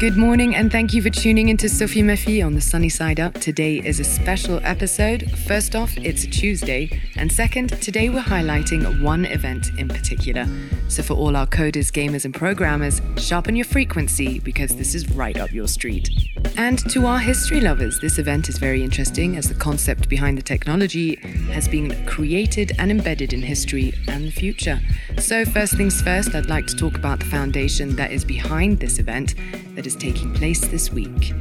Good morning, and thank you for tuning into Sophie Murphy on the Sunny Side Up. Today is a special episode. First off, it's a Tuesday, and second, today we're highlighting one event in particular. So, for all our coders, gamers, and programmers, sharpen your frequency because this is right up your street. And to our history lovers, this event is very interesting as the concept behind the technology has been created and embedded in history and the future. So, first things first, I'd like to talk about the foundation that is behind this event that is taking place this week.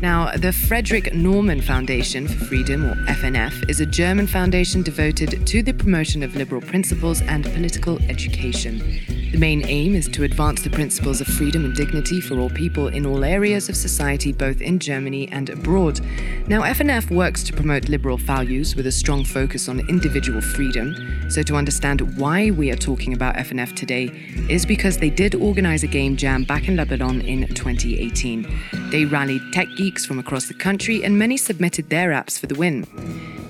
Now, the Friedrich Naumann Foundation for Freedom, or FNF, is a German foundation devoted to the promotion of liberal principles and political education. The main aim is to advance the principles of freedom and dignity for all people in all areas of society, both in Germany and abroad. Now, FNF works to promote liberal values with a strong focus on individual freedom. So, to understand why we are talking about FNF today is because they did organize a game jam back in Lebanon in 2018. They rallied tech geeks from across the country, and many submitted their apps for the win.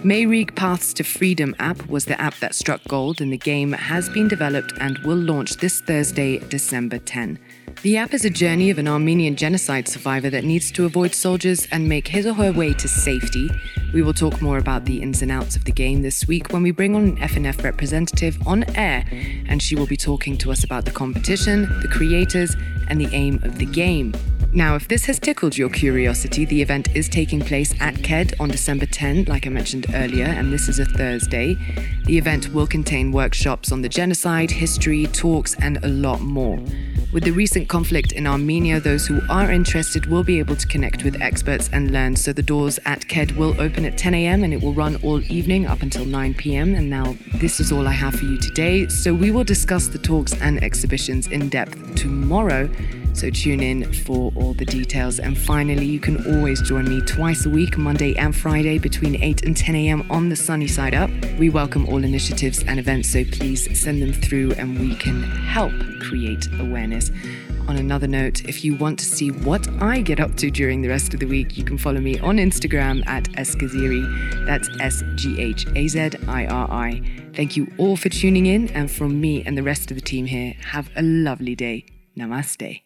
Mayrig Paths to Freedom app was the app that struck gold, and the game has been developed and will launch this Thursday, December 10. The app is a journey of an Armenian genocide survivor that needs to avoid soldiers and make his or her way to safety. We will talk more about the ins and outs of the game this week when we bring on an FNF representative on air, and she will be talking to us about the competition, the creators, and the aim of the game. Now, if this has tickled your curiosity, the event is taking place at KED on December 10, like I mentioned earlier, and this is a Thursday. The event will contain workshops on the genocide, history, talks, and a lot more. With the recent conflict in Armenia, those who are interested will be able to connect with experts and learn. So the doors at KED will open at 10 a.m. and it will run all evening up until 9 p.m. And now this is all I have for you today. So we will discuss the talks and exhibitions in depth tomorrow. So tune in for all the details. And finally, you can always join me twice a week, Monday and Friday, between 8 and 10 a.m. on the sunny side up. We welcome all initiatives and events, so please send them through and we can help create awareness. On another note, if you want to see what I get up to during the rest of the week, you can follow me on Instagram at Sghaziri. That's S G H A Z I R I. Thank you all for tuning in, and from me and the rest of the team here, have a lovely day. Namaste.